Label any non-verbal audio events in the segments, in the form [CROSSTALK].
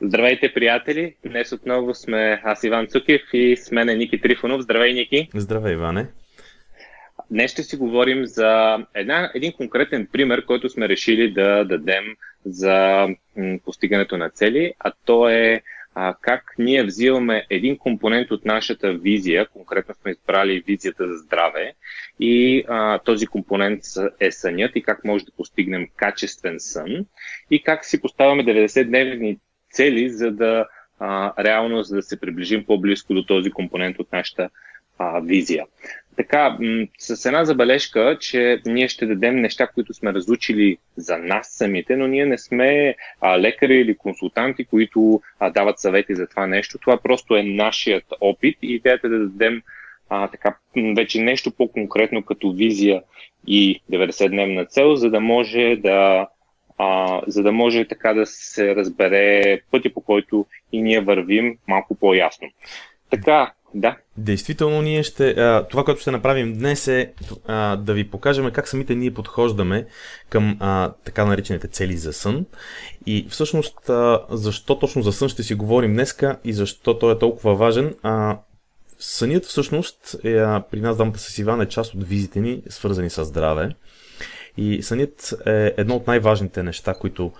Здравейте, приятели! Днес отново сме аз Иван Цукев и с мен е Ники Трифонов. Здравей, Ники! Здравей, Иване! Днес ще си говорим за една, един конкретен пример, който сме решили да дадем за постигането на цели, а то е а, как ние взимаме един компонент от нашата визия, конкретно сме избрали визията за здраве, и а, този компонент е сънят и как може да постигнем качествен сън и как си поставяме 90-дневни цели, за да а, реално за да се приближим по-близко до този компонент от нашата а, визия. Така, м- с една забележка, че ние ще дадем неща, които сме разучили за нас самите, но ние не сме а, лекари или консултанти, които а, дават съвети за това нещо. Това просто е нашият опит и идеята е да дадем а, така, вече нещо по-конкретно като визия и 90-дневна цел, за да може да а, за да може така да се разбере пътя по който и ние вървим малко по-ясно. Така, да. Действително, ние ще. А, това, което ще направим днес е а, да ви покажем как самите ние подхождаме към а, така наречените цели за сън. И всъщност, а, защо точно за сън ще си говорим днеска и защо той е толкова важен. А, сънят всъщност е, при нас дамата с Иван е част от визите ни, свързани с здраве. И сънят е едно от най-важните неща, които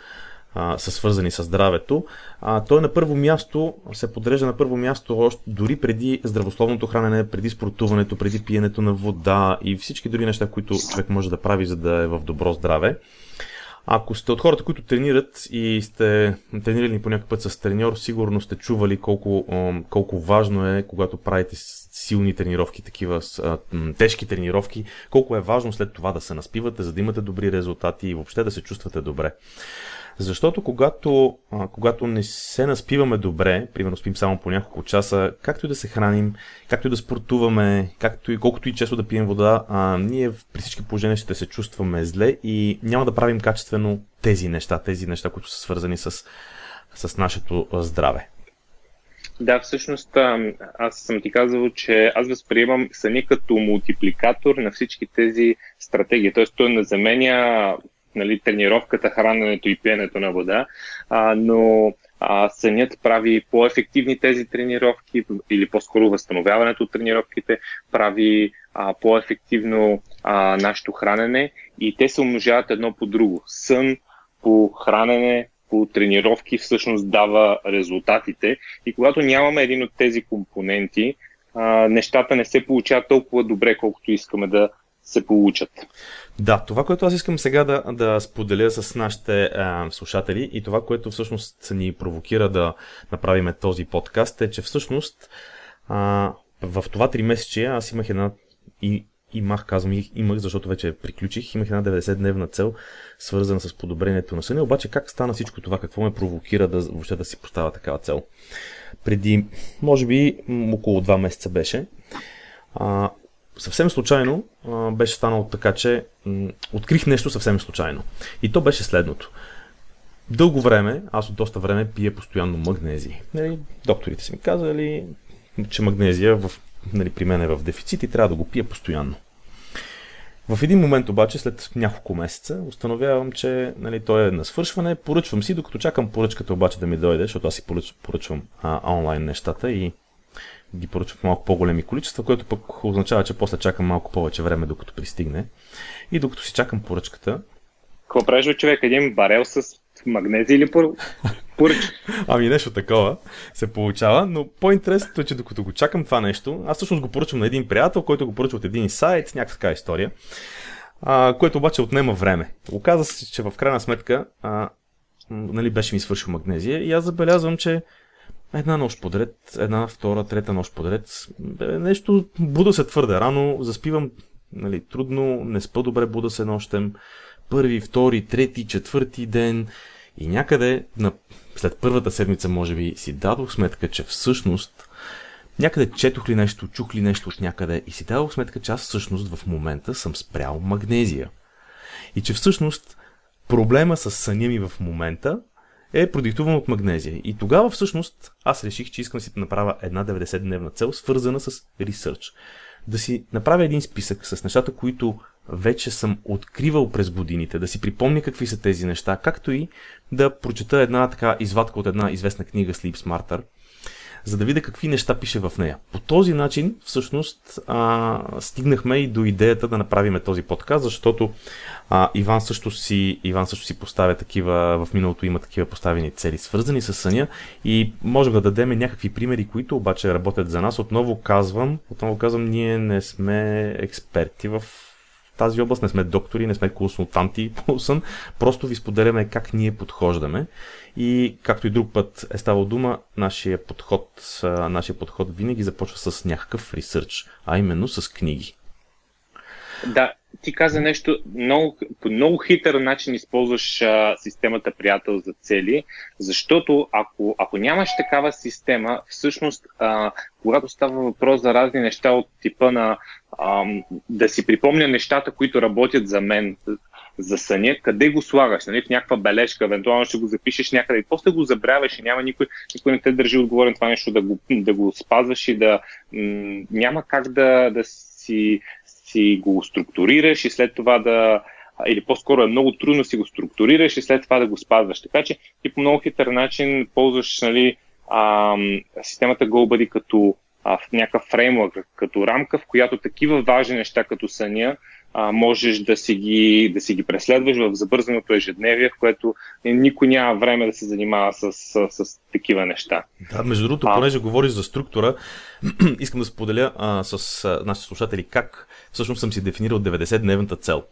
а, са свързани с здравето. А, той на първо място се подрежда на първо място още дори преди здравословното хранене, преди спортуването, преди пиенето на вода и всички други неща, които човек може да прави, за да е в добро здраве. Ако сте от хората, които тренират и сте тренирали по някакъв път с треньор, сигурно сте чували колко, колко важно е, когато правите силни тренировки, такива тежки тренировки, колко е важно след това да се наспивате, за да имате добри резултати и въобще да се чувствате добре. Защото когато, а, когато не се наспиваме добре, примерно спим само по няколко часа, както и да се храним, както и да спортуваме, както и колкото и често да пием вода, а, ние при всички положения ще се чувстваме зле и няма да правим качествено тези неща, тези неща, които са свързани с, с нашето здраве. Да, всъщност аз съм ти казал, че аз възприемам сами като мултипликатор на всички тези стратегии. Тоест той не заменя нали, тренировката, храненето и пиенето на вода, а, но а, сънят прави по-ефективни тези тренировки или по-скоро възстановяването от тренировките прави а, по-ефективно а, нашето хранене и те се умножават едно по друго. Сън по хранене, по тренировки всъщност дава резултатите и когато нямаме един от тези компоненти, а, нещата не се получават толкова добре, колкото искаме да се получат. Да, това, което аз искам сега да, да споделя с нашите а, слушатели и това, което всъщност ни провокира да направим този подкаст е, че всъщност а, в това три месече аз имах една и имах, казвам имах, защото вече приключих, имах една 90-дневна цел, свързана с подобрението на съня, обаче как стана всичко това, какво ме провокира да въобще да си поставя такава цел? Преди, може би, около 2 месеца беше, а, съвсем случайно а, беше станало така, че м- открих нещо съвсем случайно. И то беше следното. Дълго време, аз от доста време пия постоянно магнези. Нали, докторите са ми казали, че магнезия в, нали, при мен е в дефицит и трябва да го пия постоянно. В един момент обаче, след няколко месеца, установявам, че нали, той е на свършване. Поръчвам си, докато чакам поръчката обаче да ми дойде, защото аз си поръчвам а, онлайн нещата и ги поръчвам в малко по-големи количества, което пък означава, че после чакам малко повече време, докато пристигне. И докато си чакам поръчката. Какво правиш, човек? Един барел с магнези или пор... поръчка? ами нещо такова се получава, но по-интересното е, че докато го чакам това нещо, аз всъщност го поръчвам на един приятел, който го поръчва от един сайт, някаква така история, а, което обаче отнема време. Оказва се, че в крайна сметка а, нали, беше ми свършил магнезия и аз забелязвам, че Една нощ подред, една, втора, трета нощ подред. Нещо, буда се твърде рано, заспивам нали, трудно, не спа добре, буда се нощем. Първи, втори, трети, четвърти ден. И някъде, на, след първата седмица, може би, си дадох сметка, че всъщност някъде четох ли нещо, чух ли нещо от някъде и си дадох сметка, че аз всъщност в момента съм спрял магнезия. И че всъщност проблема с съня ми в момента е продиктуван от магнезия. И тогава всъщност аз реших, че искам да си направя една 90-дневна цел, свързана с ресърч. Да си направя един списък с нещата, които вече съм откривал през годините, да си припомня какви са тези неща, както и да прочета една така извадка от една известна книга Sleep Smarter, за да видя какви неща пише в нея. По този начин, всъщност, а, стигнахме и до идеята да направим този подкаст, защото а, Иван, също си, Иван също си поставя такива, в миналото има такива поставени цели, свързани с съня и може да дадем някакви примери, които обаче работят за нас. Отново казвам, отново казвам, ние не сме експерти в тази област, не сме доктори, не сме консултанти [LAUGHS] по сън, просто ви споделяме как ние подхождаме и както и друг път е ставал дума, нашия подход, нашия подход винаги започва с някакъв ресърч, а именно с книги. Да, ти каза нещо, много, по много хитър начин използваш а, системата приятел за цели, защото ако, ако нямаш такава система, всъщност, а, когато става въпрос за разни неща от типа на а, да си припомня нещата, които работят за мен, за съня, къде го слагаш, нали, в някаква бележка, евентуално ще го запишеш някъде и после го забравяш и няма никой, никой не те държи отговорен това нещо да го, да го спазваш и да м- няма как да, да си си го структурираш и след това да, или по-скоро е много трудно си го структурираш и след това да го спазваш. Така че ти по много хитър начин ползваш нали, а, системата GoBuddy като а, в някакъв фреймворк, като рамка, в която такива важни неща като съня а, можеш да си, ги, да си ги преследваш в забързаното ежедневие, в което никой няма време да се занимава с, с, с такива неща. Да, между другото, а... понеже говориш за структура, [CLEARS THROAT] искам да споделя а, с а, нашите слушатели как всъщност съм си дефинирал 90-дневната цел.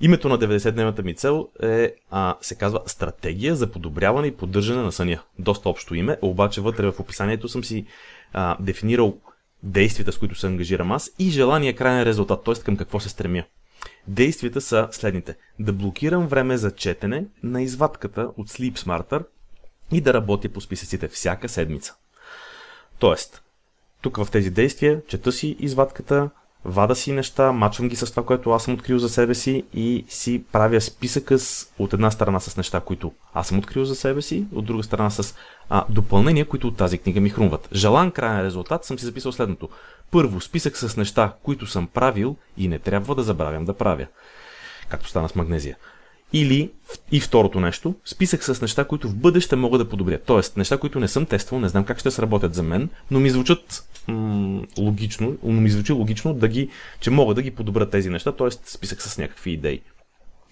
Името на 90-дневната ми цел е, а, се казва Стратегия за подобряване и поддържане на съня. Доста общо име, обаче вътре в описанието съм си а, дефинирал действията, с които се ангажирам аз и желания крайен резултат, т.е. към какво се стремя. Действията са следните. Да блокирам време за четене на извадката от Sleep Smarter и да работя по списъците всяка седмица. Тоест, тук в тези действия чета си извадката, вада си неща, мачвам ги с това, което аз съм открил за себе си и си правя списъка с, от една страна с неща, които аз съм открил за себе си, от друга страна с а, допълнения, които от тази книга ми хрумват. Желан крайен резултат съм си записал следното. Първо, списък с неща, които съм правил и не трябва да забравям да правя. Както стана с магнезия. Или и второто нещо, списък с неща, които в бъдеще мога да подобря. Тоест, неща, които не съм тествал, не знам как ще сработят за мен, но ми звучат м- логично, но ми звучи логично да ги, че мога да ги подобра тези неща, т.е. списък с някакви идеи.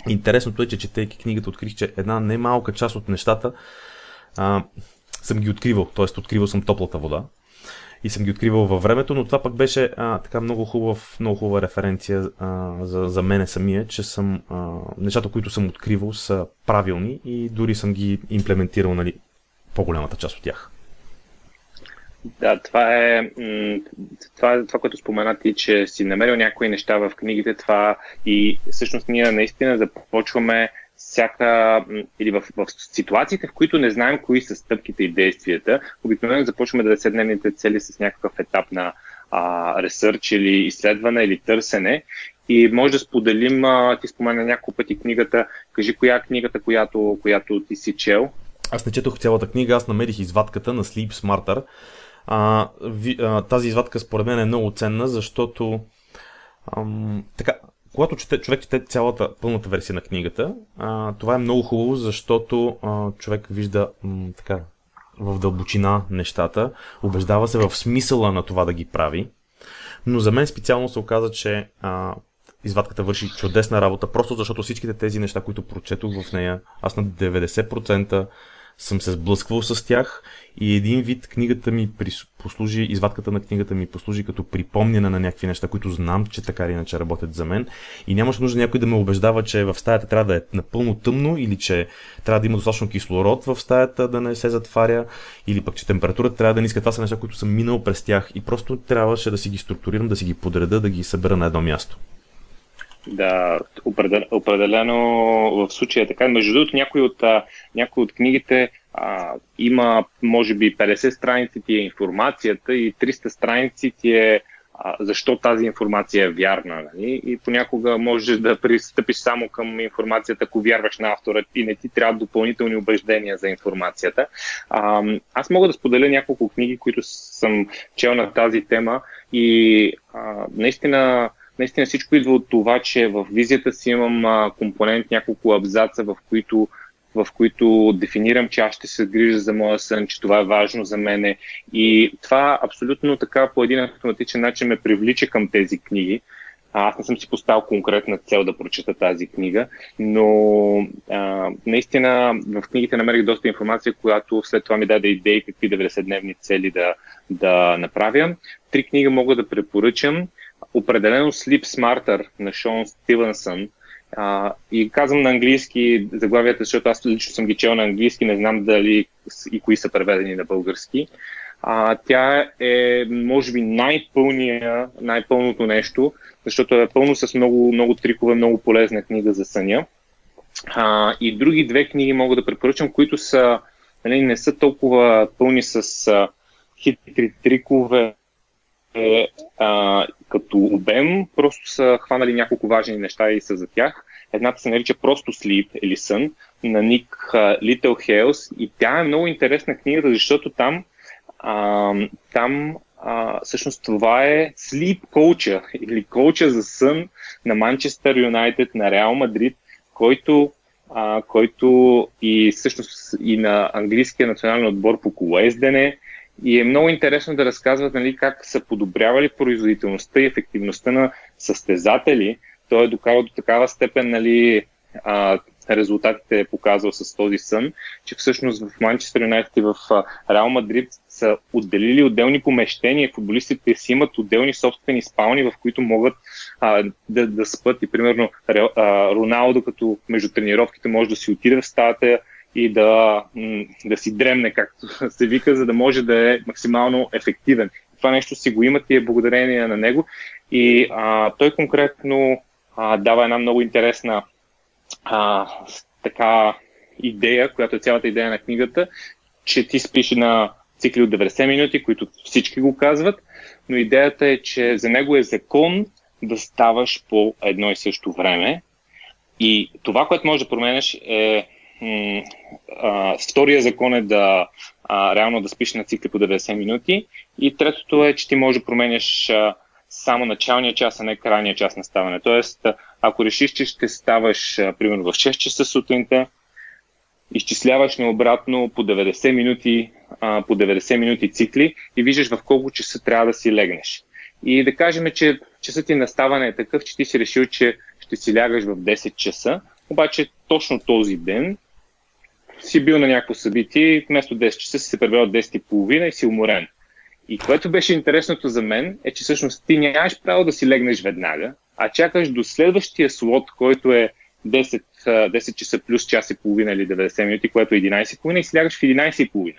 Интересното е, че четейки книгата открих, че една немалка част от нещата а, съм ги откривал, т.е. откривал съм топлата вода, и съм ги откривал във времето, но това пък беше а, така много, хубав, много хубава референция а, за, за мене самия, че съм, а, нещата, които съм откривал са правилни и дори съм ги имплементирал нали, по-голямата част от тях. Да, това е, това е това, което спомена ти, че си намерил някои неща в книгите, това и всъщност ние наистина започваме всяка или в, в ситуациите, в които не знаем кои са стъпките и действията, обикновено започваме да седнемните цели с някакъв етап на а, ресърч или изследване или търсене. И може да споделим, а, ти спомена няколко пъти книгата, кажи коя е книгата, която, която ти си чел. Аз не четох цялата книга, аз намерих извадката на Sleep Smarter. А, ви, а, тази извадка според мен е много ценна, защото ам, така, когато чете, човек чете цялата пълната версия на книгата, а, това е много хубаво, защото а, човек вижда м, така в дълбочина нещата, убеждава се в смисъла на това да ги прави. Но за мен специално се оказа, че а, извадката върши чудесна работа, просто защото всичките тези неща, които прочетох в нея, аз на 90% съм се сблъсквал с тях и един вид книгата ми послужи, извадката на книгата ми послужи като припомняне на някакви неща, които знам, че така или иначе работят за мен. И нямаше нужда някой да ме убеждава, че в стаята трябва да е напълно тъмно или че трябва да има достатъчно кислород в стаята да не се затваря или пък, че температурата трябва да е ниска. Това са неща, които съм минал през тях и просто трябваше да си ги структурирам, да си ги подреда, да ги събера на едно място. Да, определено в случая е така. Между другото, някои от, някои от книгите а, има, може би, 50 страници ти е информацията и 300 страници ти е а, защо тази информация е вярна. Нали? И понякога можеш да пристъпиш само към информацията, ако вярваш на автора и не ти трябва допълнителни убеждения за информацията. А, аз мога да споделя няколко книги, които съм чел на тази тема и а, наистина наистина всичко идва от това, че в визията си имам а, компонент, няколко абзаца, в които в които дефинирам, че аз ще се грижа за моя сън, че това е важно за мене. И това абсолютно така по един автоматичен начин ме привлича към тези книги. Аз не съм си поставил конкретна цел да прочета тази книга, но а, наистина в книгите намерих доста информация, която след това ми даде идеи какви 90-дневни цели да, да направя. Три книги мога да препоръчам. Определено Sleep Smarter на Шон Стивенсън. И казвам на английски заглавията, защото аз лично съм ги чел на английски, не знам дали и кои са преведени на български. А, тя е, може би, най-пълния, най-пълното нещо, защото е пълно с много, много трикове, много полезна книга за съня. А, и други две книги мога да препоръчам, които са, нали, не са толкова пълни с а, хитри трикове а, като обем, просто са хванали няколко важни неща и са за тях. Едната се нарича просто Sleep или сън на Ник Little Hales и тя е много интересна книга, защото там, а, там а, всъщност това е Sleep Coach или коуча за сън на Манчестър Юнайтед, на Реал Мадрид, който а, който и всъщност и на английския национален отбор по колездене, и е много интересно да разказват нали, как са подобрявали производителността и ефективността на състезатели. Той е докарал до такава степен нали, а, резултатите е показал с този сън, че всъщност в Манчестър Юнайтед и в Реал Мадрид са отделили отделни помещения. Футболистите си имат отделни собствени спални, в които могат а, да, да спът. И примерно Роналдо, като между тренировките може да си отиде в стаята и да, да си дремне, както [LAUGHS] се вика, за да може да е максимално ефективен. Това нещо си го имат и е благодарение на него. И а, той конкретно а, дава една много интересна а, така идея, която е цялата идея на книгата, че ти спиш на цикли от 90 минути, които всички го казват, но идеята е, че за него е закон да ставаш по едно и също време. И това, което можеш да променеш е а, втория закон е да а, реално да спиш на цикли по 90 минути. И третото е, че ти можеш да променяш а, само началния час, а не крайния час на ставане. Тоест, ако решиш, че ще ставаш а, примерно в 6 часа сутринта, изчисляваш необратно по 90 минути, а, по 90 минути цикли и виждаш в колко часа трябва да си легнеш. И да кажем, че часът ти на ставане е такъв, че ти си решил, че ще си лягаш в 10 часа, обаче точно този ден си бил на някакво събитие, вместо 10 часа си се пребрал 10.30 и си уморен. И което беше интересното за мен, е, че всъщност ти нямаш право да си легнеш веднага, а чакаш до следващия слот, който е 10, 10 часа плюс час и половина или 90 минути, което е 11.30 и си лягаш в 11.30.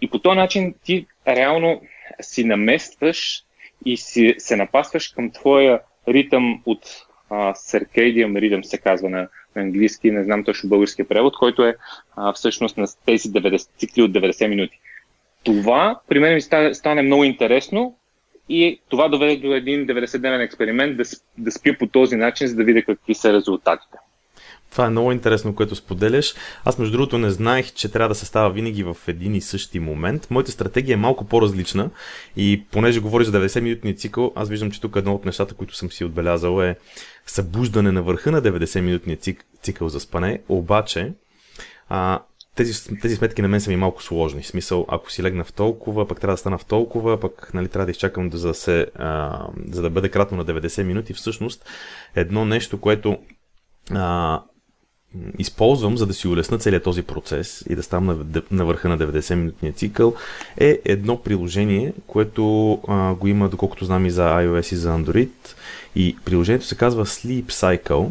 И по този начин ти реално си наместваш и си, се напасваш към твоя ритъм от circadian ритъм се казва на, на английски, не знам точно българския превод, който е а, всъщност на тези 90 цикли от 90 минути. Това при мен ми стане, стане много интересно и това доведе до един 90-дневен експеримент да, да спя по този начин, за да видя какви са резултатите. Това е много интересно, което споделяш. Аз, между другото, не знаех, че трябва да се става винаги в един и същи момент. Моята стратегия е малко по-различна и понеже говори за 90-минутния цикъл, аз виждам, че тук едно от нещата, които съм си отбелязал е събуждане на върха на 90-минутния цик, цикъл за спане, обаче а, тези, тези сметки на мен са ми малко сложни. В смисъл, ако си легна в толкова, пък трябва да стана в толкова, пък нали, трябва да изчакам да, за, да, се, а, за да бъде кратно на 90 минути. Всъщност, едно нещо, което а, използвам, за да си улесна целият този процес и да ставам на, върха на 90-минутния цикъл, е едно приложение, което а, го има, доколкото знам и за iOS и за Android. И приложението се казва Sleep Cycle.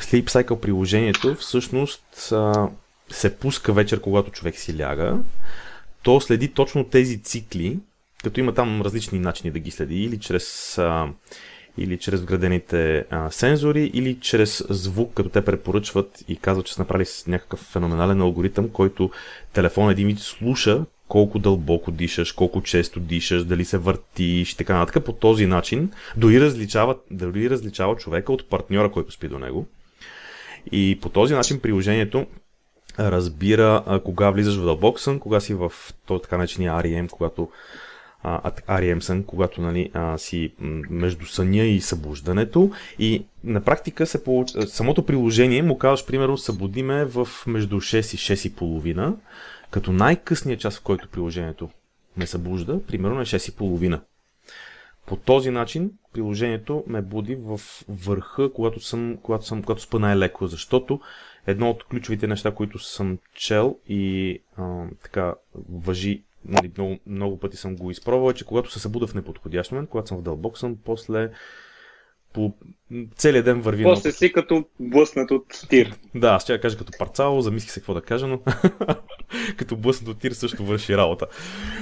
Sleep Cycle приложението всъщност а, се пуска вечер, когато човек си ляга. То следи точно тези цикли, като има там различни начини да ги следи, или чрез а, или чрез вградените а, сензори, или чрез звук, като те препоръчват и казват, че са направили някакъв феноменален алгоритъм, който телефон един вид слуша колко дълбоко дишаш, колко често дишаш, дали се въртиш и така нататък. По този начин дори различава, дори различава човека от партньора, който спи до него. И по този начин приложението разбира а, кога влизаш в дълбок сън, кога си в то така наречения REM, когато а, REM сън, когато нали, а, си между съня и събуждането и на практика се получ... самото приложение му казваш, примерно, събудиме в между 6 и 6 и половина, като най-късният час, в който приложението ме събужда, примерно е 6 и половина. По този начин приложението ме буди в върха, когато съм, когато съм, когато спа най-леко, защото едно от ключовите неща, които съм чел и а, така въжи, нали, много, много пъти съм го изпробвал, че когато се събуда в неподходящ момент, когато съм в дълбок сън, после по целият ден върви. После си като блъснат от тир. Да, аз ще я кажа като парцало, замислих се какво да кажа, но [LAUGHS] [LAUGHS] като блъснат от тир също върши работа.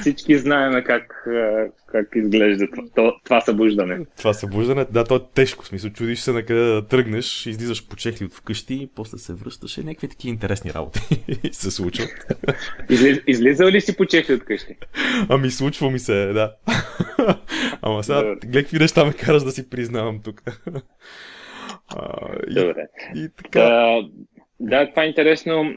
Всички знаем как, как изглежда това, това събуждане. Това събуждане, да, то е тежко. Смисъл, чудиш се на къде да тръгнеш, излизаш по чехли от вкъщи и после се връщаш. И някакви такива интересни работи [LAUGHS] се случват. Изли, излизал ли си по чехли от вкъщи? Ами случва ми се, да. [LAUGHS] Ама сега, гледай какви неща ме караш да си признавам тук. А, и, Добре. И така. Да, да, това е интересно.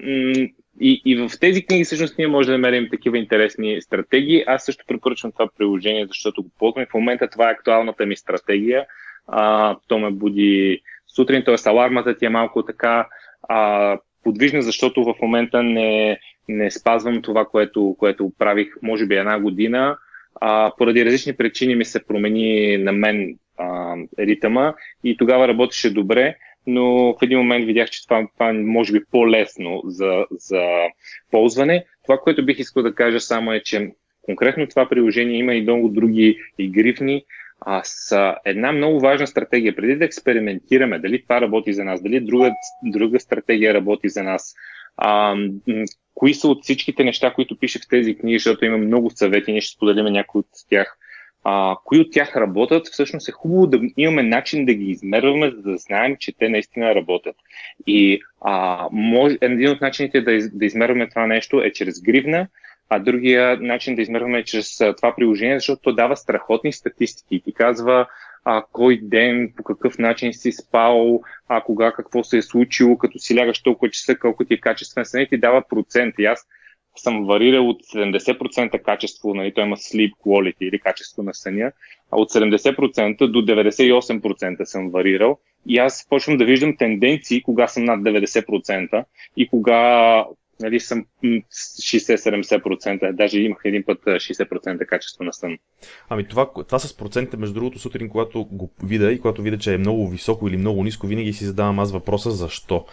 И, и в тези книги всъщност ние можем да намерим такива интересни стратегии. Аз също препоръчвам това приложение, защото го ползвам. В момента това е актуалната ми стратегия. А, то ме буди сутрин, т.е. алармата ти е малко така а, подвижна, защото в момента не, не спазвам това, което, което правих, може би една година. А, поради различни причини ми се промени на мен а, ритъма и тогава работеше добре, но в един момент видях, че това, това може би по-лесно за, за ползване. Това, което бих искал да кажа само е, че конкретно това приложение има и много други игривни, а с една много важна стратегия. Преди да експериментираме дали това работи за нас, дали друга, друга стратегия работи за нас, а, кои са от всичките неща, които пише в тези книги, защото има много съвети, ние ще споделим някои от тях а, кои от тях работят, всъщност е хубаво да имаме начин да ги измерваме, за да знаем, че те наистина работят. И а, може, един от начините да, из, да измерваме това нещо е чрез гривна, а другия начин да измерваме е чрез това приложение, защото то дава страхотни статистики и ти казва а, кой ден, по какъв начин си спал, а кога какво се е случило, като си лягаш толкова часа, колко ти е качествен сън и ти дава процент. И аз съм варирал от 70% качество, нали, той има sleep quality или качество на съня, а от 70% до 98% съм варирал. И аз почвам да виждам тенденции, кога съм над 90% и кога нали, съм 60-70%, даже имах един път 60% качество на сън. Ами това, това с процентите, между другото, сутрин, когато го видя и когато видя, че е много високо или много ниско, винаги си задавам аз въпроса защо.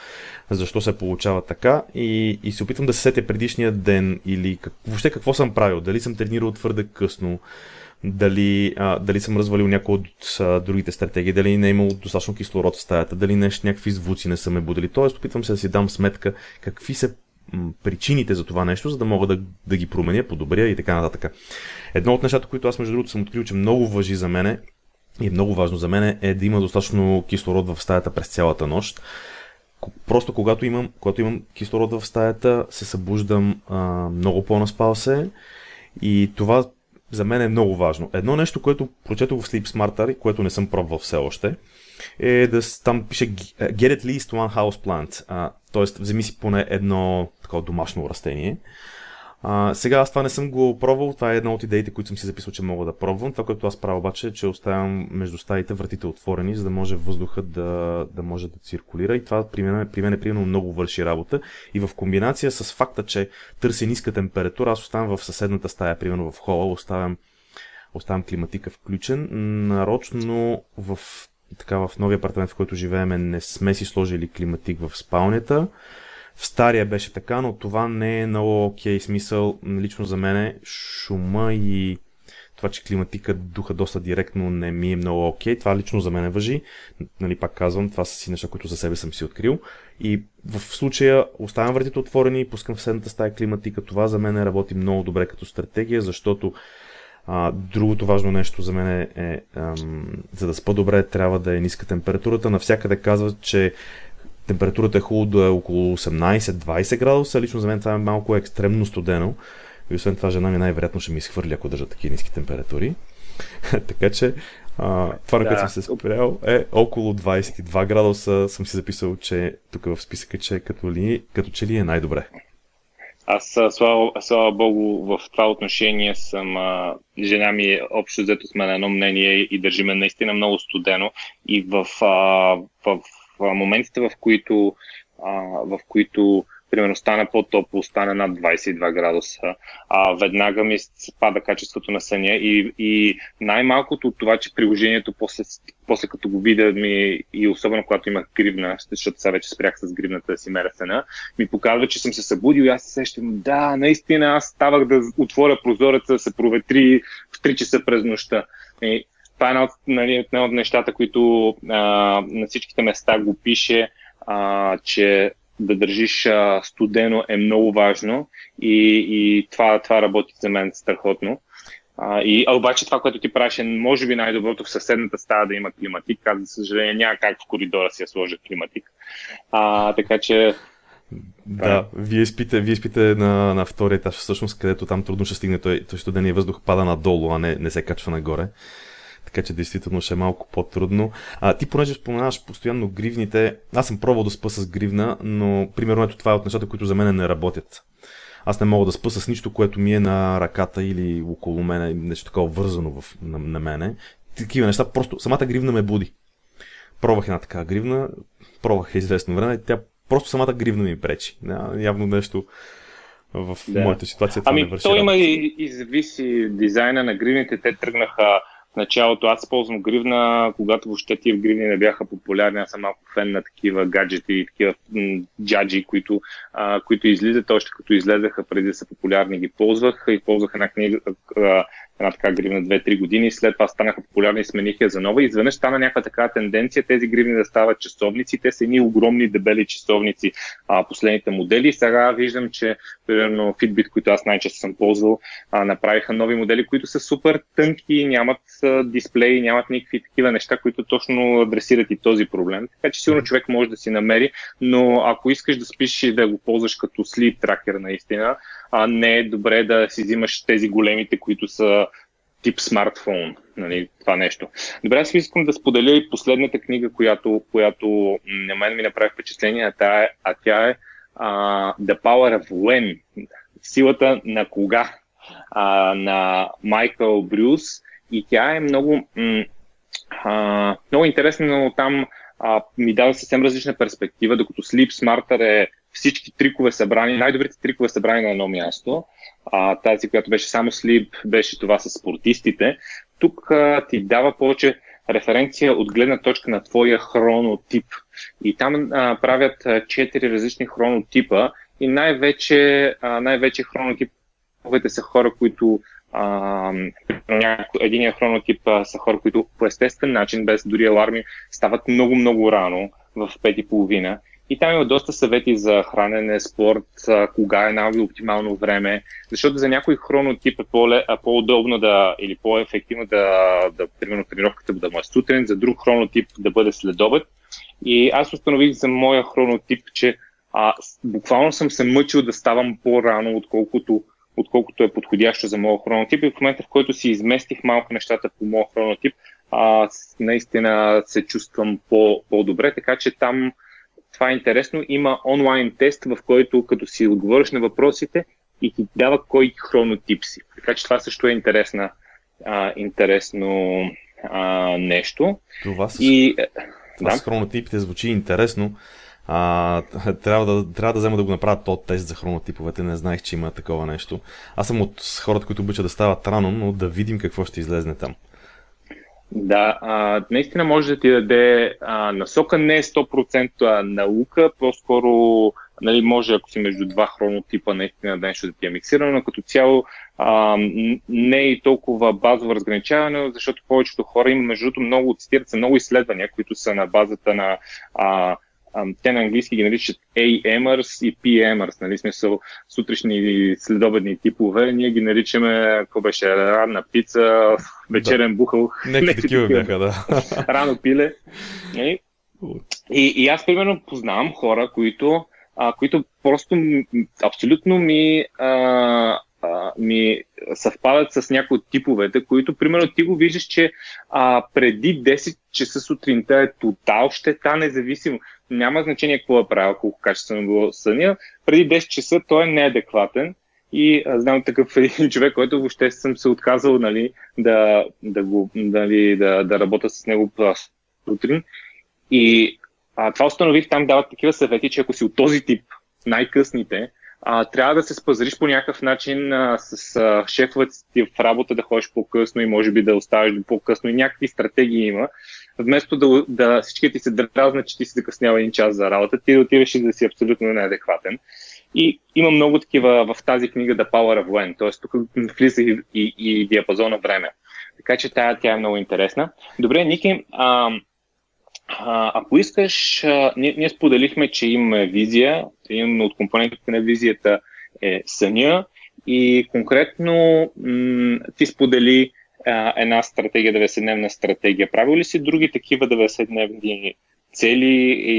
Защо се получава така и, и се опитвам да се сетя предишния ден или как, въобще какво съм правил, дали съм тренирал твърде късно, дали, а, дали съм развалил някои от а, другите стратегии, дали не е имало достатъчно кислород в стаята, дали нещо, някакви звуци не са ме будили. Тоест, опитвам се да си дам сметка какви са причините за това нещо, за да мога да, да ги променя, подобря и така нататък. Едно от нещата, които аз между другото съм открил, че много въжи за мене и е много важно за мен е да има достатъчно кислород в стаята през цялата нощ. Просто когато имам, когато имам кислород в стаята, се събуждам а, много по-наспал се и това за мен е много важно. Едно нещо, което прочетох в Sleep Smarter, което не съм пробвал все още, е да там пише Get at least one house plant. Тоест, вземи си поне едно такова домашно растение. А, сега аз това не съм го пробвал, това е една от идеите, които съм си записал, че мога да пробвам. Това, което аз правя обаче е, че оставям между стаите вратите отворени, за да може въздуха да, да може да циркулира и това при мен, при мен е примерно много върши работа. И в комбинация с факта, че търся ниска температура, аз оставям в съседната стая, примерно в хола, оставям, оставям климатика включен. Нарочно в така в новия апартамент, в който живеем, не сме си сложили климатик в спалнята. В стария беше така, но това не е много окей. Okay. Смисъл, лично за мен шума и това, че климатика духа доста директно не ми е много окей. Okay. Това лично за мен въжи. Нали, пак казвам, това са си неща, които за себе съм си открил. И в случая оставям вратите отворени и пускам в седната стая климатика. Това за мен работи много добре като стратегия, защото а, другото важно нещо за мен е, е ам, за да спа добре, трябва да е ниска температурата. Навсякъде казват, че температурата е хубаво да е около 18-20 градуса. Лично за мен това е малко екстремно студено. И освен това, жена ми най-вероятно ще ми изхвърли, ако държа такива ниски температури. [LAUGHS] така че, а, това, на да. което съм се спрял, е около 22 градуса. Съм си записал, че тук в списъка, че като, ли, като че ли е най-добре. Аз, слава, слава Богу, в това отношение съм, а, жена ми е общо взето сме на едно мнение и държиме наистина много студено. И в, а, в, в моментите, в които, а, в които примерно стане по-топло, стане над 22 градуса, а, веднага ми спада качеството на съня и, и най-малкото от това, че приложението после, после като го видя ми и особено когато имах гривна, защото сега вече спрях с гривната да си меря съна, ми показва, че съм се събудил и аз се сещам, да, наистина аз ставах да отворя прозореца, се проветри в 3 часа през нощта. И това е една от, нали, една от нещата, които а, на всичките места го пише, а, че да държиш а, студено е много важно и, и това, това работи за мен страхотно. А, и, а обаче това, което ти правиш е може би най-доброто в съседната стая да има климатик. Аз, за съжаление, няма как в коридора си я сложа климатик. А, така че да, вие спите, вие спите на, на втория етаж, всъщност, където там трудно ще стигне той, той студения въздух пада надолу, а не, не се качва нагоре така че действително ще е малко по-трудно. А, ти понеже споменаваш постоянно гривните, аз съм пробвал да спа с гривна, но примерно ето това е от нещата, които за мен не работят. Аз не мога да спа с нищо, което ми е на ръката или около мене, нещо такова вързано в, на, на мене. Такива неща, просто самата гривна ме буди. Пробвах една така гривна, пробвах известно време, тя просто самата гривна ми пречи. Явно нещо в да. моята ситуация това ами, не върши. То има и, и зависи дизайна на гривните. Те тръгнаха началото аз ползвам гривна, когато въобще тия гривни не бяха популярни. Аз съм малко фен на такива гаджети и такива джаджи, които, а, които излизат още като излезаха преди да са популярни, ги ползвах. И ползвах една книга, една така гривна 2-3 години, след това станаха популярни и смениха за нова. И изведнъж стана някаква така тенденция тези гривни да стават часовници. Те са едни огромни дебели часовници, а, последните модели. Сега виждам, че примерно Fitbit, които аз най-често съм ползвал, а, направиха нови модели, които са супер тънки, нямат а, дисплеи, нямат никакви такива неща, които точно адресират и този проблем. Така че сигурно човек може да си намери, но ако искаш да спиш и да го ползваш като sleep tracker наистина, а не е добре да си взимаш тези големите, които са тип смартфон, нали, това нещо. Добре, аз искам да споделя и последната книга, която, която на мен ми направи впечатление, а тя е, а тя е uh, The Power of When, силата на кога, uh, на Майкъл Брюс и тя е много, м- uh, много интересна, но там uh, ми дава съвсем различна перспектива, докато Sleep Smarter е всички трикове събрани, най-добрите трикове събрани на едно място. А, тази, която беше само слип, беше това с спортистите. Тук а, ти дава повече референция от гледна точка на твоя хронотип. И там а, правят четири различни хронотипа и най-вече, а, най-вече хронотиповете са хора, които единия хронотип са хора, които по естествен начин, без дори аларми, стават много-много рано в пет и там има доста съвети за хранене, спорт, кога е най-оптимално време, защото за някой хронотип е по-удобно да, или по-ефективно да, да, примерно, тренировката да е сутрин, за друг хронотип да бъде следобед. И аз установих за моя хронотип, че а, буквално съм се мъчил да ставам по-рано, отколкото, отколкото е подходящо за моя хронотип. И в момента, в който си изместих малко нещата по моя хронотип, а, наистина се чувствам по, по-добре, така че там това е интересно. Има онлайн тест, в който като си отговориш на въпросите и ти дава кой хронотип си. Така че това също е интересна, а, интересно а, нещо. Това с, и, е, това да? с хронотипите звучи интересно. А, трябва, да, трябва да взема да го направя този тест за хронотиповете. Не знаех, че има такова нещо. Аз съм от хората, които обичат да стават рано, но да видим какво ще излезне там. Да, а, наистина може да ти даде а, насока, не е 100% наука, по-скоро нали, може, ако си между два хронотипа, наистина да нещо да ти е миксирано, но като цяло а, не е и толкова базово разграничаване, защото повечето хора има, между другото, много, цитират се много изследвания, които са на базата на а, те на английски ги наричат AMers и PMers, нали, смисъл сутрешни и следобедни типове. Ние ги наричаме, какво беше, ранна пица, вечерен да. бухал. Нека [LAUGHS] такива бяха, да. [LAUGHS] Рано пиле. И, и, и аз, примерно, познавам хора, които, а, които просто абсолютно ми а, ми съвпадат с някои от типовете, които, примерно, ти го виждаш, че а, преди 10 часа сутринта е тотал щета, независимо. Няма значение какво е правил, колко качествено било съня, преди 10 часа той е неадекватен и а, знам такъв [LAUGHS] един човек, който въобще съм се отказал нали, да, да, го, нали, да, да работя с него сутрин. И а, това установих, там дават такива съвети, че ако си от този тип, най-късните, а, трябва да се спазриш по някакъв начин а, с а, шефовете си в работа да ходиш по-късно и може би да оставиш по-късно и някакви стратегии има. Вместо да, да всички ти се дразнат, че ти си закъснява един час за работа, ти да отиваш и да си абсолютно неадекватен. И има много такива в тази книга The Power of When, т.е. тук влиза и, и, и диапазона време. Така че тя, тя е много интересна. Добре, Ники, а, ако искаш, ние, ние споделихме, че имаме визия, един от компонентите на визията е съня и конкретно м- ти сподели а, една стратегия, 90-дневна стратегия. Правил ли си други такива 90-дневни цели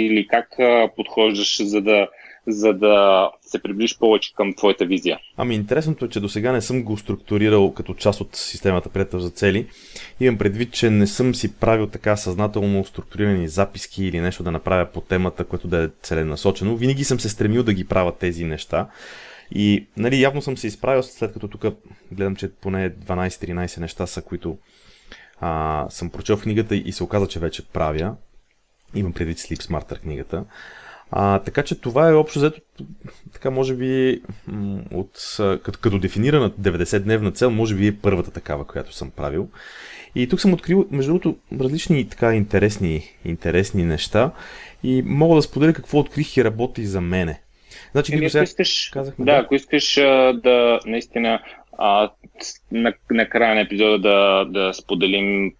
или как а, подхождаш, за да за да се приближиш повече към твоята визия? Ами интересното е, че до сега не съм го структурирал като част от системата приятел за цели. Имам предвид, че не съм си правил така съзнателно структурирани записки или нещо да направя по темата, което да е целенасочено. Винаги съм се стремил да ги правя тези неща. И нали, явно съм се изправил, след като тук гледам, че поне 12-13 неща са, които а, съм прочел в книгата и се оказа, че вече правя. Имам предвид Sleep Smarter книгата. А, така че това е общо взето, така може би, от, като, като дефинирана 90-дневна цел, може би е първата такава, която съм правил. И тук съм открил, между другото, различни така интересни, интересни неща и мога да споделя какво открих и работи за мене. Значи, Еми, ако искаш, казахме, да, да, ако искаш да наистина а, на, на края на епизода да, да споделим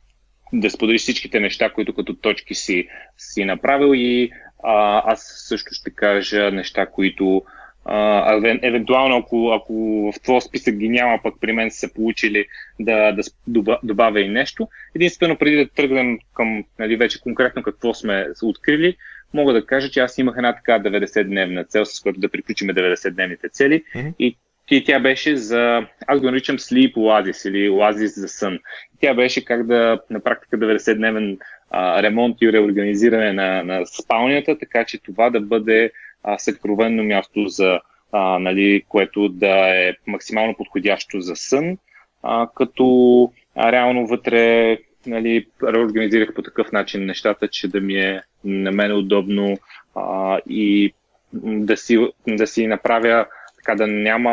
да споделиш всичките неща, които като точки си, си направил и а, аз също ще кажа неща, които а, евентуално ако, ако в твоя списък ги няма, пък при мен са получили да, да добавя и нещо. Единствено, преди да тръгнем към нали, вече конкретно какво сме открили, мога да кажа, че аз имах една така 90-дневна цел, с която да приключим 90-дневните цели. Mm-hmm. И и тя беше за, аз го наричам Sleep Oasis или Oasis за сън. Тя беше как да на практика 90-дневен ремонт и реорганизиране на, на спалнята, така че това да бъде а, съкровенно място за а, нали, което да е максимално подходящо за сън, а, като а, реално вътре нали, реорганизирах по такъв начин нещата, че да ми е на мен удобно а, и да си, да си направя така да няма,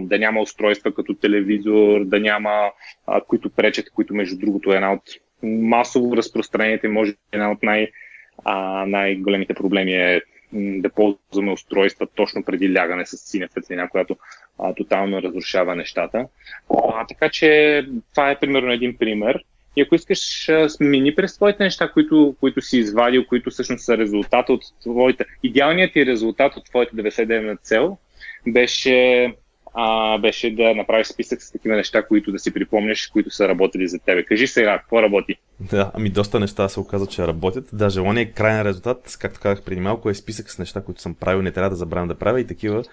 да няма устройства като телевизор, да няма, а, които пречат, които между другото е една от масово разпространените, може би една от най- а, най-големите проблеми е да ползваме устройства точно преди лягане с синя светлина, която а, тотално разрушава нещата. А, така че това е примерно един пример. И ако искаш, смени през твоите неща, които, които си извадил, които всъщност са резултат от твоите, идеалният ти резултат от твоите 90-дневна цел беше а, беше да направиш списък с такива неща, които да си припомняш, които са работили за тебе. Кажи сега, какво работи? Да, ами доста неща се оказа, че работят. Да, желание крайен резултат, както казах преди малко, е списък с неща, които съм правил, не трябва да забравям да правя и такива,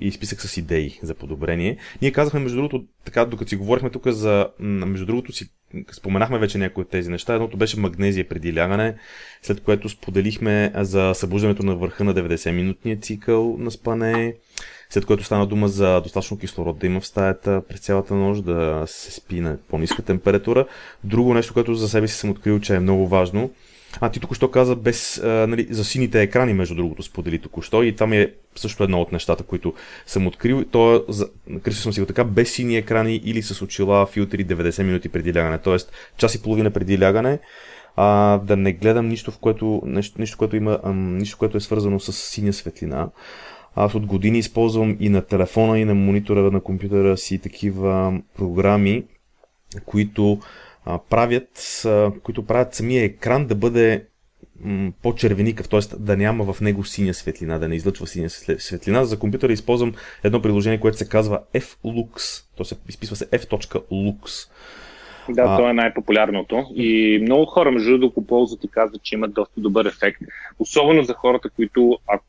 и списък с идеи за подобрение. Ние казахме, между другото, така, докато си говорихме тук за, между другото си споменахме вече някои от тези неща. Едното беше магнезия преди лягане, след което споделихме за събуждането на върха на 90-минутния цикъл на спане, след което стана дума за достатъчно кислород да има в стаята през цялата нощ, да се спи на по-ниска температура. Друго нещо, което за себе си съм открил, че е много важно, а ти току-що каза без, а, нали, за сините екрани, между другото, сподели току-що и това ми е също едно от нещата, които съм открил. То е, за, кръстил съм си го така, без сини екрани или с очила, филтри 90 минути преди лягане. Тоест, час и половина преди лягане, а, да не гледам нищо, в което, нещо, нещо, което има, ам, нищо, което е свързано с синя светлина. Аз от години използвам и на телефона, и на монитора на компютъра си такива програми, които правят, които правят самия екран да бъде по-червеникъв, т.е. да няма в него синя светлина, да не излъчва синя светлина. За компютъра използвам едно приложение, което се казва Flux, то се изписва се f.lux. Да, а... то е най-популярното. И много хора, между другото, го ползват и казват, че имат доста добър ефект. Особено за хората, които ако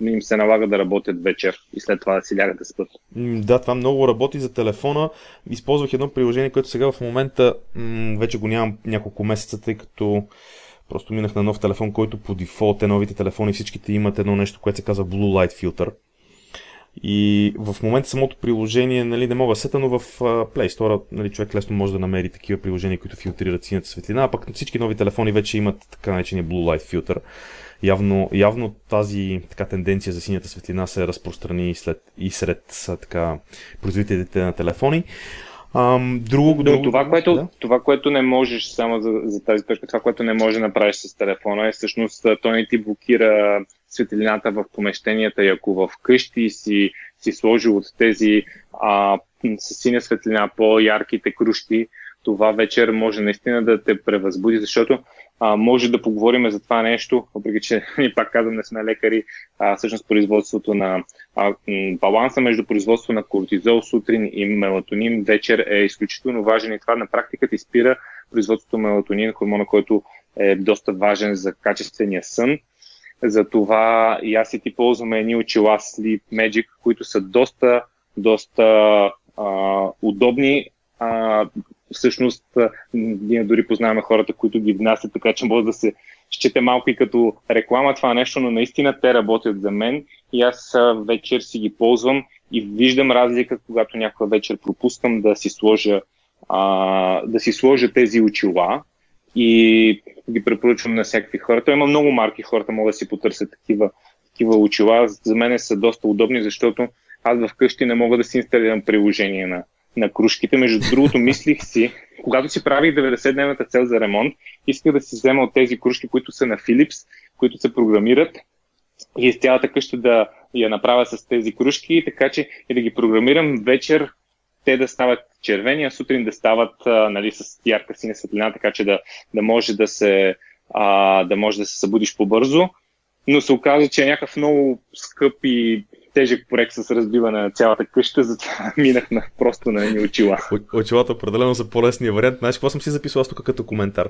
им се налага да работят вечер и след това да си лягат да спят. Да, това много работи за телефона. Използвах едно приложение, което сега в момента м- вече го нямам няколко месеца, тъй като Просто минах на нов телефон, който по дефолт е новите телефони, всичките имат едно нещо, което се казва Blue Light Filter. И в момента самото приложение, нали, не мога сета, но в Play Store нали, човек лесно може да намери такива приложения, които филтрират синята светлина, а пък всички нови телефони вече имат така наречения Blue Light Filter. Явно, явно тази така, тенденция за синята светлина се разпространи след, и сред така, производителите на телефони. Ам, друго, друго, това, което, да? това, което не можеш, само за, за тази точка, това, което не може да направиш с телефона е всъщност той не ти блокира светлината в помещенията и ако в къщи си, си сложил от тези а, с синя светлина по-ярките крущи, това вечер може наистина да те превъзбуди, защото а, може да поговорим за това нещо, въпреки че [LAUGHS] ни пак казвам, не сме лекари, а, всъщност производството на а, баланса между производство на кортизол сутрин и мелатонин вечер е изключително важен и това на практика ти спира производството на мелатонин, хормона, който е доста важен за качествения сън. Затова и аз и ти ползваме едни очила Sleep Magic, които са доста, доста а, удобни. А, всъщност, ние дори познаваме хората, които ги внасят, така че може да се счете малко и като реклама това нещо, но наистина те работят за мен и аз вечер си ги ползвам и виждам разлика, когато някоя вечер пропускам да си сложа, а, да си сложа тези очила и ги препоръчвам на всякакви хора. Той има много марки, хората могат да си потърсят такива, такива очила. За мен са доста удобни, защото аз вкъщи не мога да си инсталирам приложение на, на кружките. Между другото, мислих си, когато си правих 90-дневната цел за ремонт, исках да си взема от тези кружки, които са на Philips, които се програмират и с цялата къща да я направя с тези кружки, така че и да ги програмирам вечер те да стават червени, а сутрин да стават а, нали, с ярка синя светлина, така че да, да може да се а, да може да се събудиш по-бързо. Но се оказа, че е някакъв много скъп и тежък проект с разбиване на цялата къща, затова [LAUGHS] минах на, просто на едни очила. Очилата определено са по-лесния вариант. Знаеш, какво съм си записал аз тук като коментар?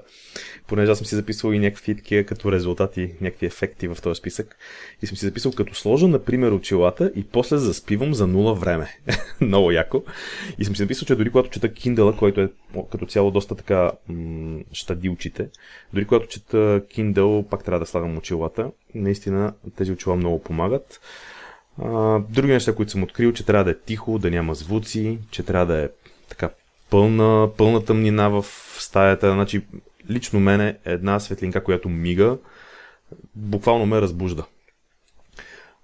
Понеже аз съм си записал и някакви такива като резултати, някакви ефекти в този списък. И съм си записал като сложа, например, очилата и после заспивам за нула време. [LAUGHS] Много яко. И съм си записал, че дори когато чета Kindle, който е като цяло доста така м- щади очите, дори когато чета Kindle, пак трябва да слагам очилата. Наистина тези очила много помагат. Други неща, които съм открил, че трябва да е тихо, да няма звуци, че трябва да е така пълна, пълна тъмнина в стаята. Значи, лично мене една светлинка, която мига, буквално ме разбужда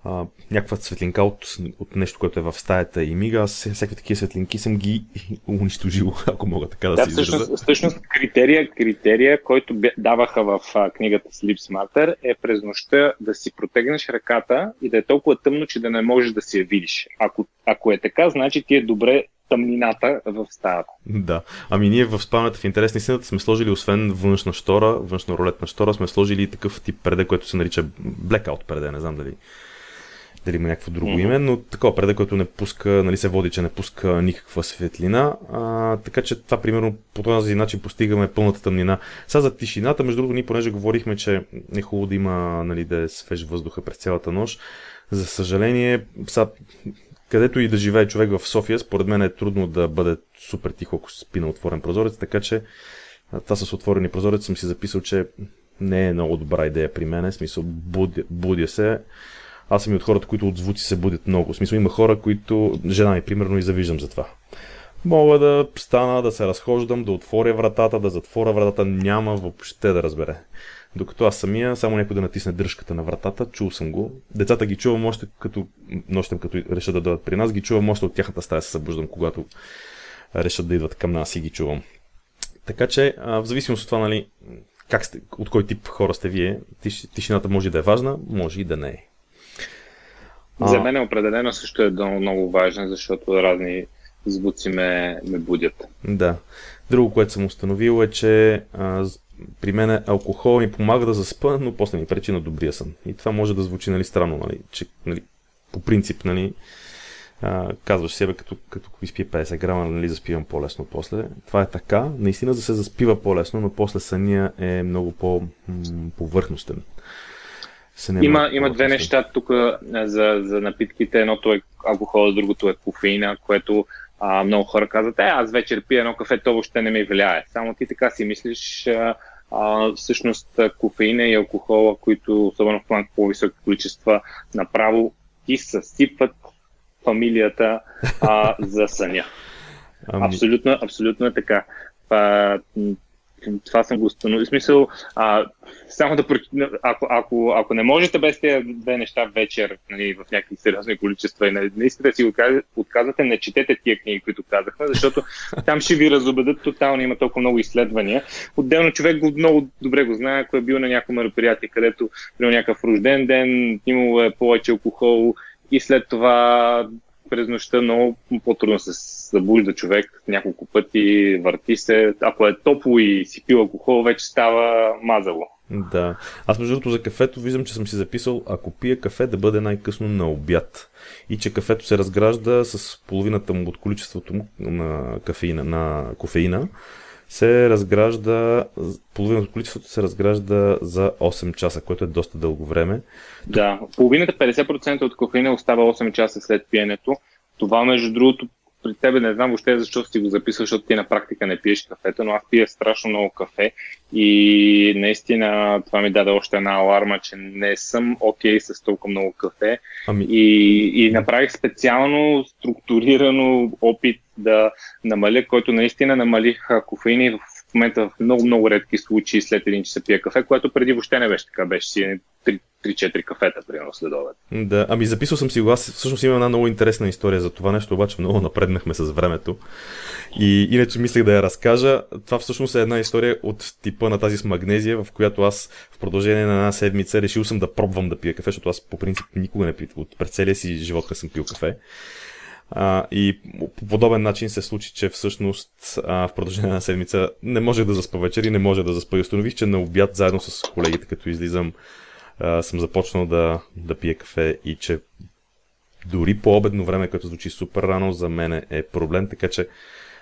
а, някаква светлинка от, от нещо, което е в стаята и мига, аз всякакви такива светлинки съм ги [LAUGHS] унищожил, ако мога така да, да се изразя. Всъщност, всъщност критерия, критерия, който даваха в а, книгата Sleep Smarter е през нощта да си протегнеш ръката и да е толкова тъмно, че да не можеш да си я видиш. Ако, ако е така, значи ти е добре тъмнината в стаята. Да. Ами ние в спалнята в интерес на истината сме сложили освен външна штора, външна ролетна штора, сме сложили такъв тип преде, който се нарича blackout преде, не знам дали дали има някакво друго mm-hmm. име, но такова преда, който не пуска, нали се води, че не пуска никаква светлина. А, така че това, примерно, по този начин постигаме пълната тъмнина. Сега за тишината, между другото, ние понеже говорихме, че е хубаво да има, нали, да е свеж въздуха през цялата нощ. За съжаление, са, където и да живее човек в София, според мен е трудно да бъде супер тихо, ако спи на отворен прозорец, така че това с отворени прозорец съм си записал, че не е много добра идея при мен, в смисъл будя, будя се, аз съм и от хората, които от звуци се будят много. В смисъл има хора, които, жена ми примерно, и завиждам за това. Мога да стана, да се разхождам, да отворя вратата, да затворя вратата, няма въобще да разбере. Докато аз самия, само някой да натисне дръжката на вратата, чул съм го. Децата ги чувам още като нощем, като решат да дойдат при нас, ги чувам още от тяхната стая се събуждам, когато решат да идват към нас и ги чувам. Така че, в зависимост от това, нали, как сте, от кой тип хора сте вие, тиш, тишината може да е важна, може и да не е. За мен определено също е много, много важен, защото разни звуци ме, ме будят. Да. Друго, което съм установил е, че а, при мен алкохол ми помага да заспа, но после ми пречи на добрия сън. И това може да звучи нали, странно, нали, че нали, по принцип нали, а, казваш себе, като, като изпие 50 грама, нали, заспивам по-лесно после. Това е така. Наистина да се заспива по-лесно, но после съня е много по-повърхностен има, има две неща тук за, за напитките. Едното е алкохол, другото е кофеина, което а, много хора казват, е, аз вечер пия едно кафе, то въобще не ми влияе. Само ти така си мислиш, а, а, всъщност кофеина и алкохола, които особено в план по-високи количества, направо ти съсипват фамилията а, за съня. Ами... Абсолютно, абсолютно е така. А, това съм го установил. В смисъл, а, само да ако, ако, ако не можете без тези две неща вечер нали, в някакви сериозни количества и нали, наистина си отказвате, не четете тия книги, които казахме, защото там ще ви разобедат тотално, има толкова много изследвания. Отделно човек го много добре го знае, ако е бил на някакво мероприятие, където при някакъв рожден ден, имало е повече алкохол и след това през нощта много по-трудно се събужда човек няколко пъти, върти се. Ако е топло и си пил алкохол, вече става мазало. Да. Аз между другото за кафето виждам, че съм си записал, ако пия кафе да бъде най-късно на обяд. И че кафето се разгражда с половината му от количеството му на, кафеина, на кофеина се разгражда, половината от количеството се разгражда за 8 часа, което е доста дълго време. Да, половината 50% от кофеина остава 8 часа след пиенето. Това, между другото, при тебе не знам въобще защо си го записал, защото ти на практика не пиеш кафета, но аз пия страшно много кафе и наистина това ми даде още една аларма, че не съм окей okay с толкова много кафе. Ами... и, и направих специално структурирано опит да намаля, който наистина намалих кофеини в момента в много-много редки случаи след един часа пия кафе, което преди въобще не беше така, беше си 3-4 кафета, примерно, след обед. Да, ами записал съм си го. Аз всъщност имам една много интересна история за това нещо, обаче много напреднахме с времето. И иначе мислех да я разкажа. Това всъщност е една история от типа на тази с магнезия, в която аз в продължение на една седмица решил съм да пробвам да пия кафе, защото аз по принцип никога не пия. От през целия си живот не съм пил кафе. А, и по подобен начин се случи, че всъщност а, в продължение на седмица не може да заспа вечер и не може да заспа. И установих, че на обяд заедно с колегите, като излизам, съм започнал да, да пия кафе и че дори по обедно време, което звучи супер рано, за мен е проблем, така че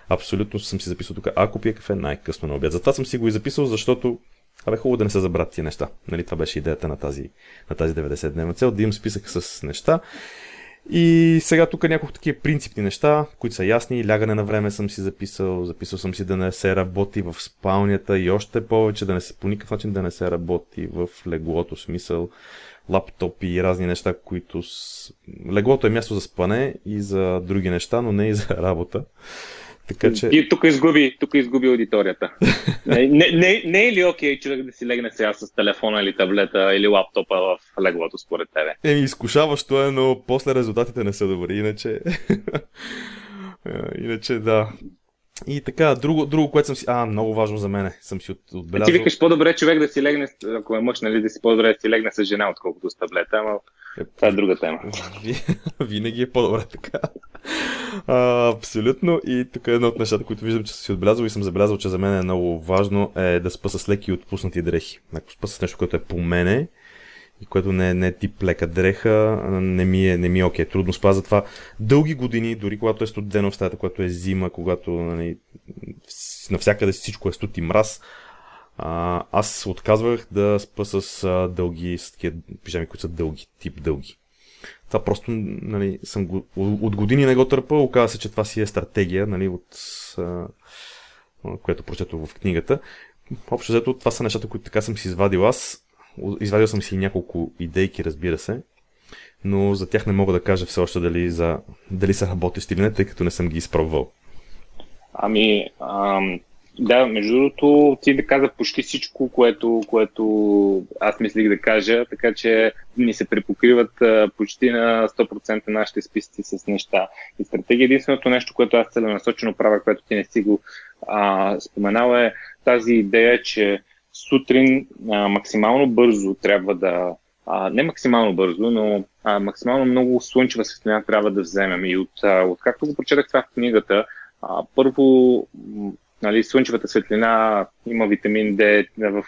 абсолютно съм си записал тук, ако пия кафе най-късно на обяд. Затова съм си го и записал, защото Абе, хубаво да не се забравят тия неща. Нали, това беше идеята на тази, на тази 90-дневна цел, да имам списък с неща и сега тук няколко такива принципни неща, които са ясни. Лягане на време съм си записал. Записал съм си да не се работи в спалнята и още повече да не се по никакъв начин да не се работи в леглото. Смисъл лаптоп и разни неща, които... С... Леглото е място за спане и за други неща, но не и за работа. Така, че... И тук изгуби, тук изгуби аудиторията. [LAUGHS] не, не, не, не е ли окей човек да си легне сега с телефона или таблета или лаптопа в леглото според тебе? Еми, изкушаващо е, но после резултатите не са добри, иначе... [LAUGHS] иначе да. И така, друго, друго, което съм си... А, много важно за мен. Съм си отбелязал. Ти викаш по-добре човек да си легне, ако е мъж, нали, да си по-добре да си легне с жена, отколкото с таблета, ама е, това е друга тема. [LAUGHS] Винаги е по-добре така. А, абсолютно. И тук е едно от нещата, които виждам, че съм си отбелязал и съм забелязал, че за мен е много важно е да спа с леки отпуснати дрехи. Ако спа с нещо, което е по мене, и което не, не е тип лека дреха, не ми е, не ми е окей, трудно спа. Затова дълги години, дори когато е студено в стаята, когато е зима, когато нали, навсякъде всичко е студ и мраз, а, аз отказвах да спа с дълги, с такива пижами, които са дълги, тип дълги. Това просто, нали, съм го, от години не го търпа, оказва се, че това си е стратегия, нали, от, а, което прочетох в книгата. Общо взето, това са нещата, които така съм си извадил аз. Извадил съм си няколко идейки, разбира се, но за тях не мога да кажа все още дали, за, дали са работещи или не, тъй като не съм ги изпробвал. Ами, ам, да, между другото, ти да каза почти всичко, което, което аз мислих да кажа, така че ни се препокриват почти на 100% нашите списъци с неща. И стратегия единственото нещо, което аз целенасочено правя, което ти не си го а, споменал е тази идея, че сутрин а, максимално бързо трябва да а, не максимално бързо, но а, максимално много слънчева светлина трябва да вземем. И от, а, от както го прочетах това в книгата, а, първо нали, слънчевата светлина има витамин D в, в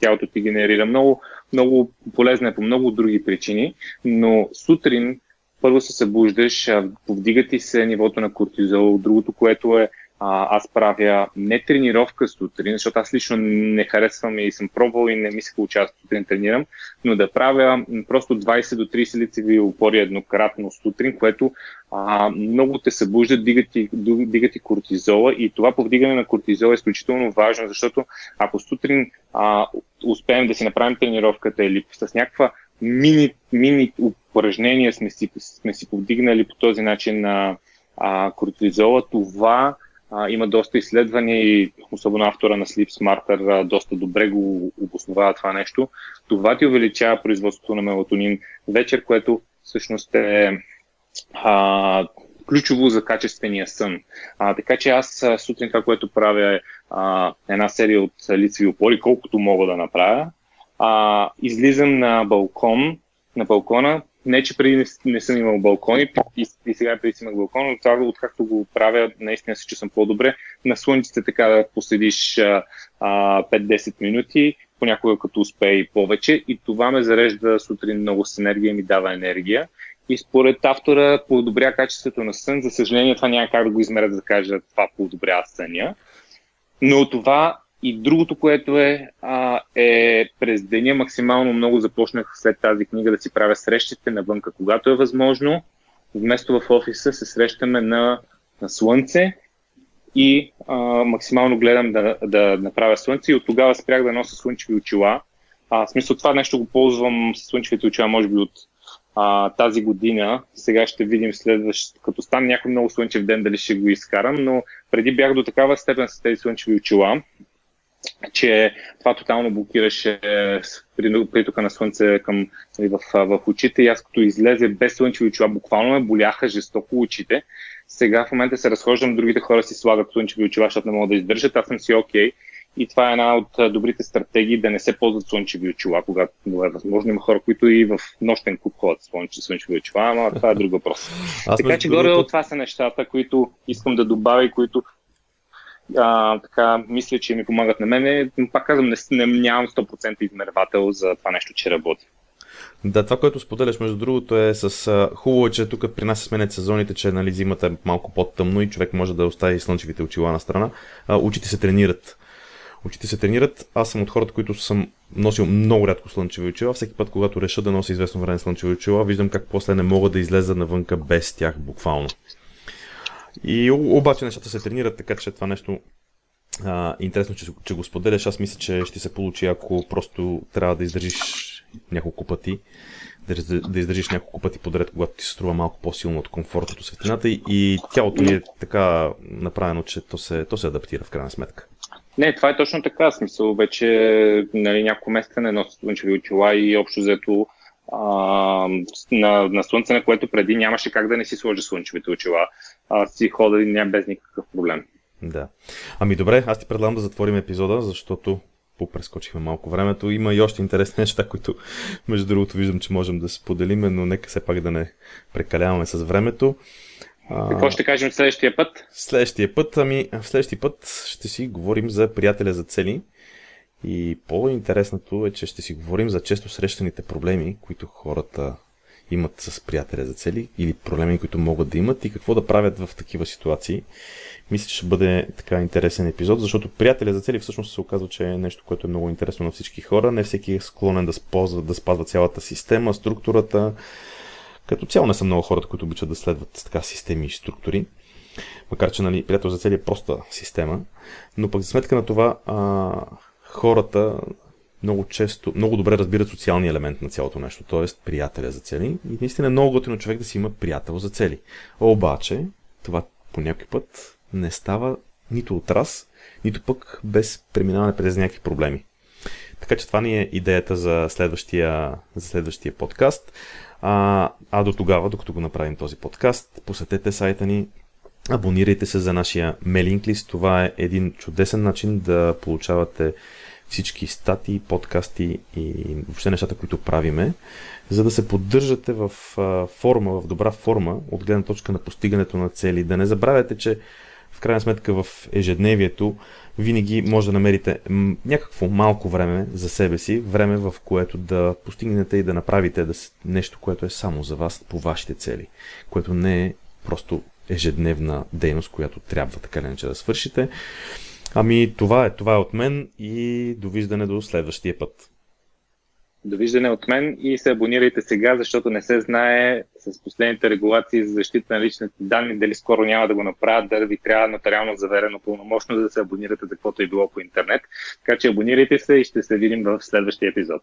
тялото ти генерира много, много полезна е по много други причини, но сутрин първо се събуждаш, повдига ти се нивото на кортизол, другото, което е а, аз правя не тренировка сутрин, защото аз лично не харесвам и съм пробвал и не ми се получава сутрин тренирам, но да правя просто 20 до 30 лицеви опори еднократно сутрин, което а, много те събуждат, дигат и, дигат и кортизола и това повдигане на кортизола е изключително важно, защото ако сутрин а, успеем да си направим тренировката или с някаква мини, мини упражнения сме си, сме си повдигнали по този начин на а, кортизола, това а, има доста изследвания и особено автора на Sleep Smarter а, доста добре го обосновава това нещо. Това ти увеличава производството на мелатонин вечер, което всъщност е а, ключово за качествения сън. А, така че аз сутрин това, което правя е а, една серия от лицеви опори, колкото мога да направя. А, излизам на балкон, на балкона, не, че преди не, не съм имал балкони и, и сега преди съм имал балкон, но това, откакто го правя, наистина се чувствам по-добре. На слънците така да поседиш а, 5-10 минути, понякога като успее и повече и това ме зарежда сутрин много с енергия и ми дава енергия. И според автора подобря качеството на сън. За съжаление, това няма как да го измерят да кажа това подобря съня. Но това и другото, което е, а, е през деня максимално много започнах след тази книга да си правя срещите навънка, когато е възможно. Вместо в офиса се срещаме на, на слънце и а, максимално гледам да, да направя слънце и от тогава спрях да нося слънчеви очила. А, в смисъл това нещо го ползвам с слънчевите очила, може би от а, тази година. Сега ще видим следващ, като стане някой много слънчев ден, дали ще го изкарам, но преди бях до такава степен с тези слънчеви очила, че това тотално блокираше притока на слънце към, нали, в, в очите и аз като излезе без слънчеви очила, буквално ме боляха жестоко очите. Сега в момента се разхождам, другите хора си слагат слънчеви очила, защото не могат да издържат, аз съм си окей. Okay. И това е една от добрите стратегии да не се ползват слънчеви очила, когато е възможно. Има хора, които и в нощен клуб ходят с слънчеви очила, ама това е друг въпрос. Аз така че горе от това са нещата, които искам да добавя и които а, така, мисля, че ми помагат на мене. Пак казвам, не, не, нямам 100% измервател за това нещо, че работи. Да, това, което споделяш, между другото, е с хубаво, е, че тук при нас се сменят сезоните, че нали, зимата е малко по-тъмно и човек може да остави слънчевите очила на страна. А, очите се тренират. Очите се тренират. Аз съм от хората, които съм носил много рядко слънчеви очила. Всеки път, когато реша да нося известно време слънчеви очила, виждам как после не мога да излеза навънка без тях, буквално. И обаче нещата се тренират, така че това нещо а, интересно, че, че го споделяш. Аз мисля, че ще се получи, ако просто трябва да издържиш няколко пъти, да, да издържиш няколко пъти подред, когато ти се струва малко по-силно от комфорт от светлината и, тялото ни е така направено, че то се, то се адаптира в крайна сметка. Не, това е точно така. Смисъл, вече нали, няколко месеца не нося слънчеви очила и общо взето а, на, на слънце, на което преди нямаше как да не си сложи слънчевите очила. А, си хода и няма без никакъв проблем. Да. Ами добре, аз ти предлагам да затворим епизода, защото попрескочихме малко времето. Има и още интересни [LAUGHS] неща, които между другото виждам, че можем да споделим, но нека все пак да не прекаляваме с времето. Какво ще кажем следващия път? Следващия път, ами в следващия път ще си говорим за приятеля за цели. И по-интересното е, че ще си говорим за често срещаните проблеми, които хората имат с приятеля за цели или проблеми, които могат да имат и какво да правят в такива ситуации. Мисля, че ще бъде така интересен епизод, защото приятеля за цели всъщност се оказва, че е нещо, което е много интересно на всички хора. Не всеки е склонен да, спазва, да спазва цялата система, структурата. Като цяло не са много хората, които обичат да следват така системи и структури. Макар, че нали, приятел за цели е проста система. Но пък за сметка на това а, хората много често, много добре разбират социалния елемент на цялото нещо, т.е. приятеля за цели. И наистина е много готино човек да си има приятел за цели. Обаче, това по някой път не става нито от раз, нито пък без преминаване през някакви проблеми. Така че това ни е идеята за следващия, за следващия подкаст. А, а до тогава, докато го направим този подкаст, посетете сайта ни, абонирайте се за нашия мейлинг лист. Това е един чудесен начин да получавате всички статии, подкасти и въобще нещата, които правиме, за да се поддържате в форма, в добра форма, от гледна точка на постигането на цели. Да не забравяйте, че в крайна сметка в ежедневието винаги може да намерите някакво малко време за себе си, време в което да постигнете и да направите нещо, което е само за вас по вашите цели, което не е просто ежедневна дейност, която трябва така или иначе да свършите. Ами това е, това е от мен и довиждане до следващия път. Довиждане от мен и се абонирайте сега, защото не се знае с последните регулации за защита на личните данни, дали скоро няма да го направят, дали ви трябва нотариално заверено пълномощно, за да се абонирате за каквото е било по интернет. Така че абонирайте се и ще се видим в следващия епизод.